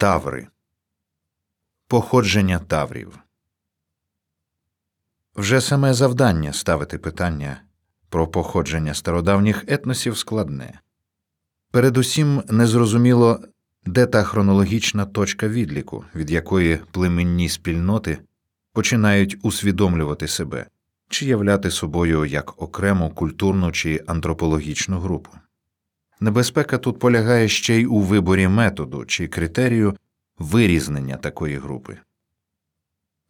Таври Походження таврів. Вже саме завдання ставити питання про походження стародавніх етносів складне. Передусім незрозуміло, де та хронологічна точка відліку, від якої племенні спільноти починають усвідомлювати себе чи являти собою як окрему культурну чи антропологічну групу. Небезпека тут полягає ще й у виборі методу чи критерію вирізнення такої групи.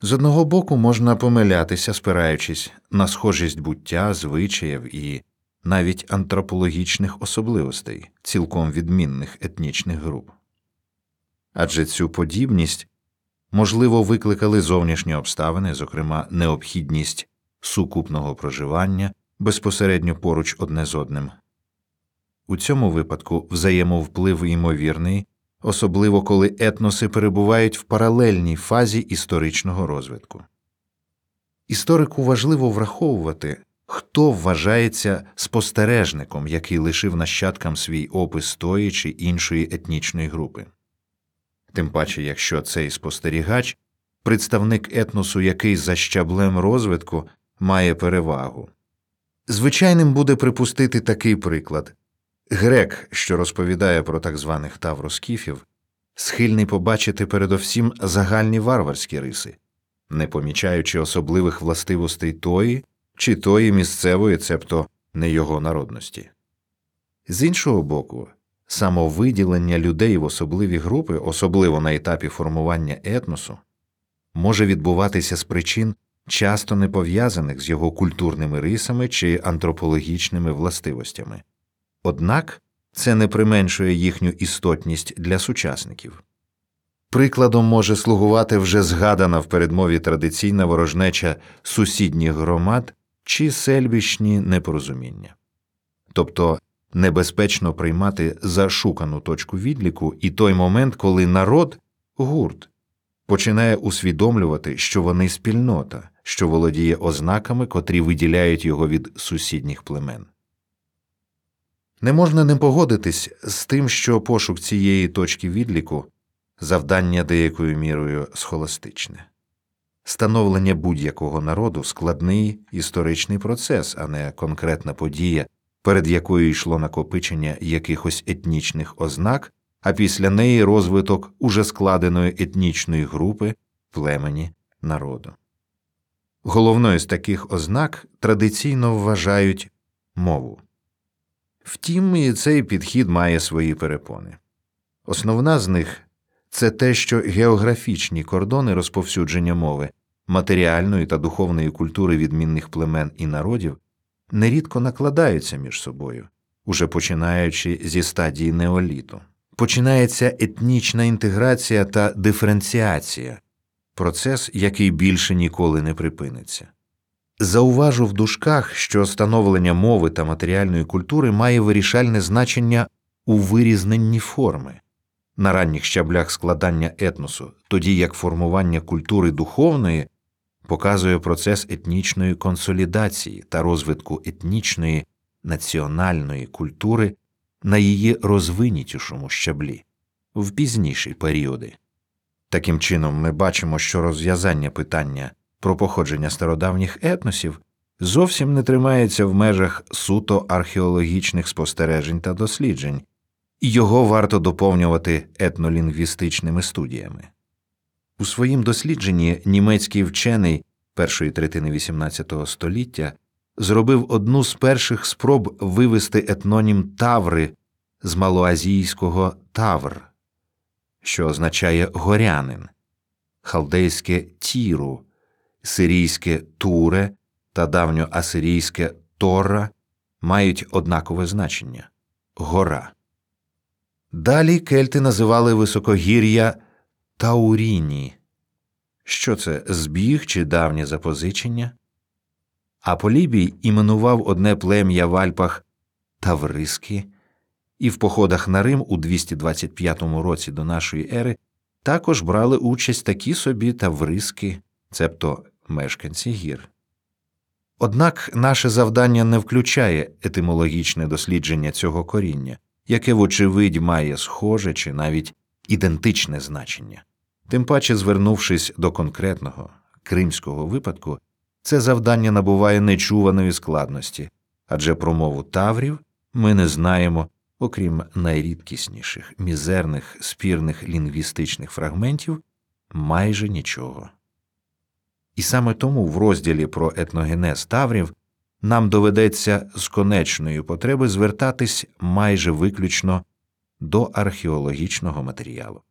З одного боку можна помилятися, спираючись на схожість буття, звичаїв і навіть антропологічних особливостей цілком відмінних етнічних груп. Адже цю подібність можливо викликали зовнішні обставини, зокрема необхідність сукупного проживання безпосередньо поруч одне з одним. У цьому випадку взаємовплив ймовірний, особливо коли етноси перебувають в паралельній фазі історичного розвитку. Історику важливо враховувати, хто вважається спостережником, який лишив нащадкам свій опис тої чи іншої етнічної групи. Тим паче, якщо цей спостерігач представник етносу, який за щаблем розвитку має перевагу. Звичайним буде припустити такий приклад грек, що розповідає про так званих тавроскіфів, схильний побачити передовсім загальні варварські риси, не помічаючи особливих властивостей тої чи тої місцевої, цебто не його народності. З іншого боку, самовиділення людей в особливі групи, особливо на етапі формування етносу, може відбуватися з причин, часто не пов'язаних з його культурними рисами чи антропологічними властивостями, однак це не применшує їхню істотність для сучасників. Прикладом може слугувати вже згадана в передмові традиційна ворожнеча сусідніх громад чи сельбічні непорозуміння. Тобто небезпечно приймати зашукану точку відліку і той момент, коли народ гурт починає усвідомлювати, що вони спільнота, що володіє ознаками, котрі виділяють його від сусідніх племен. Не можна не погодитись з тим, що пошук цієї точки відліку завдання деякою мірою схоластичне. Становлення будь-якого народу складний історичний процес, а не конкретна подія, перед якою йшло накопичення якихось етнічних ознак, а після неї розвиток уже складеної етнічної групи, племені, народу. Головною з таких ознак традиційно вважають мову. Втім, і цей підхід має свої перепони. Основна з них це те, що географічні кордони розповсюдження мови, матеріальної та духовної культури відмінних племен і народів нерідко накладаються між собою, уже починаючи зі стадії неоліту. Починається етнічна інтеграція та диференціація, процес, який більше ніколи не припиниться. Зауважу в дужках, що становлення мови та матеріальної культури має вирішальне значення у вирізненні форми на ранніх щаблях складання етносу, тоді як формування культури духовної показує процес етнічної консолідації та розвитку етнічної національної культури на її розвинітішому щаблі в пізніші періоди. Таким чином, ми бачимо, що розв'язання питання про походження стародавніх етносів зовсім не тримається в межах суто археологічних спостережень та досліджень, і його варто доповнювати етнолінгвістичними студіями. У своїм дослідженні німецький вчений першої третини XVIII століття зробив одну з перших спроб вивести етнонім Таври з малоазійського Тавр, що означає горянин, халдейське тіру, сирійське туре та давньоасирійське Тора мають однакове значення гора. Далі кельти називали високогір'я Тауріні. Що це збіг чи давнє запозичення? А Полібій іменував одне плем'я в Альпах Тавриски, і в походах на Рим у 225 році до нашої ери також брали участь такі собі тавриски, цебто мешканці гір. Однак наше завдання не включає етимологічне дослідження цього коріння, яке, вочевидь, має схоже чи навіть ідентичне значення. Тим паче, звернувшись до конкретного кримського випадку, це завдання набуває нечуваної складності, адже про мову таврів ми не знаємо, окрім найрідкісніших, мізерних спірних лінгвістичних фрагментів, майже нічого. І саме тому в розділі про етногенез таврів нам доведеться з конечної потреби звертатись майже виключно до археологічного матеріалу.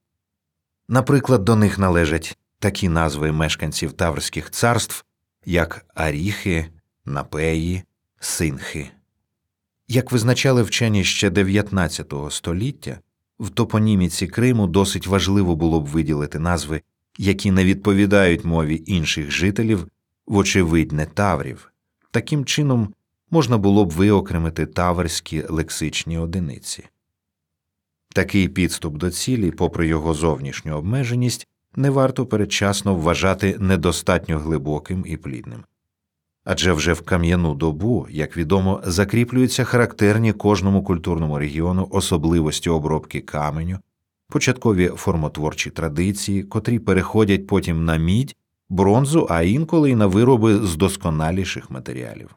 Наприклад, до них належать такі назви мешканців Таврських царств, як Аріхи, Напеї, Синхи. Як визначали вчені ще 19 століття, в топоніміці Криму досить важливо було б виділити назви, які не відповідають мові інших жителів, вочевидь, не таврів. Таким чином можна було б виокремити таверські лексичні одиниці. Такий підступ до цілі, попри його зовнішню обмеженість, не варто передчасно вважати недостатньо глибоким і плідним. Адже вже в кам'яну добу, як відомо, закріплюються характерні кожному культурному регіону особливості обробки каменю, початкові формотворчі традиції, котрі переходять потім на мідь, бронзу, а інколи й на вироби з досконаліших матеріалів.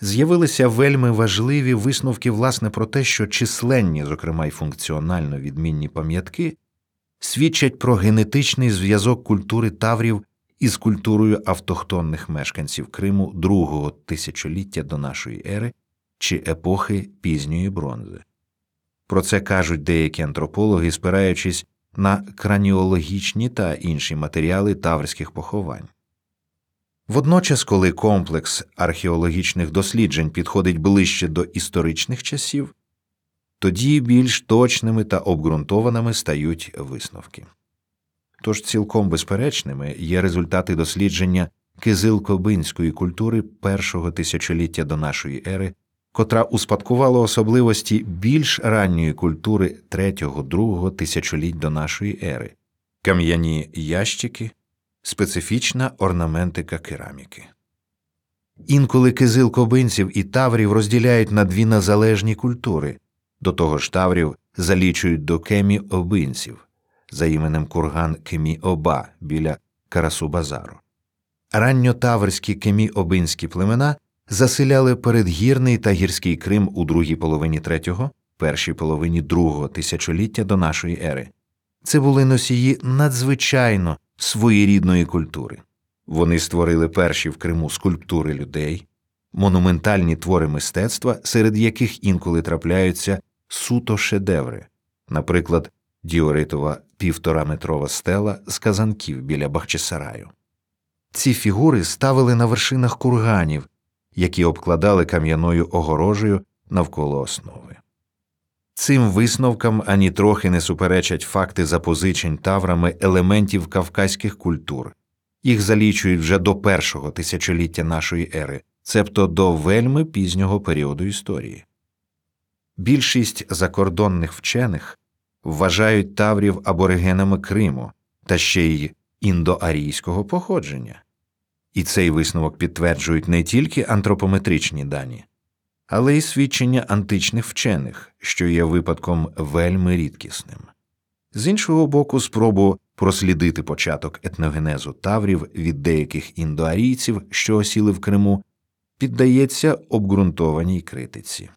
З'явилися вельми важливі висновки власне про те, що численні, зокрема й функціонально відмінні пам'ятки, свідчать про генетичний зв'язок культури таврів із культурою автохтонних мешканців Криму другого тисячоліття до нашої ери чи епохи пізньої бронзи. Про це кажуть деякі антропологи, спираючись на краніологічні та інші матеріали таврських поховань. Водночас, коли комплекс археологічних досліджень підходить ближче до історичних часів, тоді більш точними та обґрунтованими стають висновки. Тож цілком безперечними є результати дослідження кизилко-бинської культури першого тисячоліття до нашої ери, котра успадкувала особливості більш ранньої культури третього-другого тисячоліть до нашої ери, кам'яні ящики, специфічна орнаментика кераміки. Інколи кизил-кобинців і таврів розділяють на дві незалежні культури, до того ж таврів залічують до кемі обинців за іменем курган Кемі Оба біля Карасу Базару. Ранньотаврські кемі обинські племена заселяли передгірний та гірський Крим у другій половині третього, першій половині другого тисячоліття до нашої ери. Це були носії надзвичайно своєрідної культури. Вони створили перші в Криму скульптури людей, монументальні твори мистецтва, серед яких інколи трапляються суто шедеври, наприклад, діоритова півтораметрова стела з казанків біля Бахчисараю. Ці фігури ставили на вершинах курганів, які обкладали кам'яною огорожею навколо основи. Цим висновкам ані трохи не суперечать факти запозичень таврами елементів кавказьких культур, їх залічують вже до першого тисячоліття нашої ери, цебто до вельми пізнього періоду історії. Більшість закордонних вчених вважають таврів аборигенами Криму та ще й індоарійського походження, і цей висновок підтверджують не тільки антропометричні дані, але й свідчення античних вчених, що є випадком вельми рідкісним. З іншого боку, спробу прослідити початок етногенезу таврів від деяких індоарійців, що осіли в Криму, піддається обґрунтованій критиці.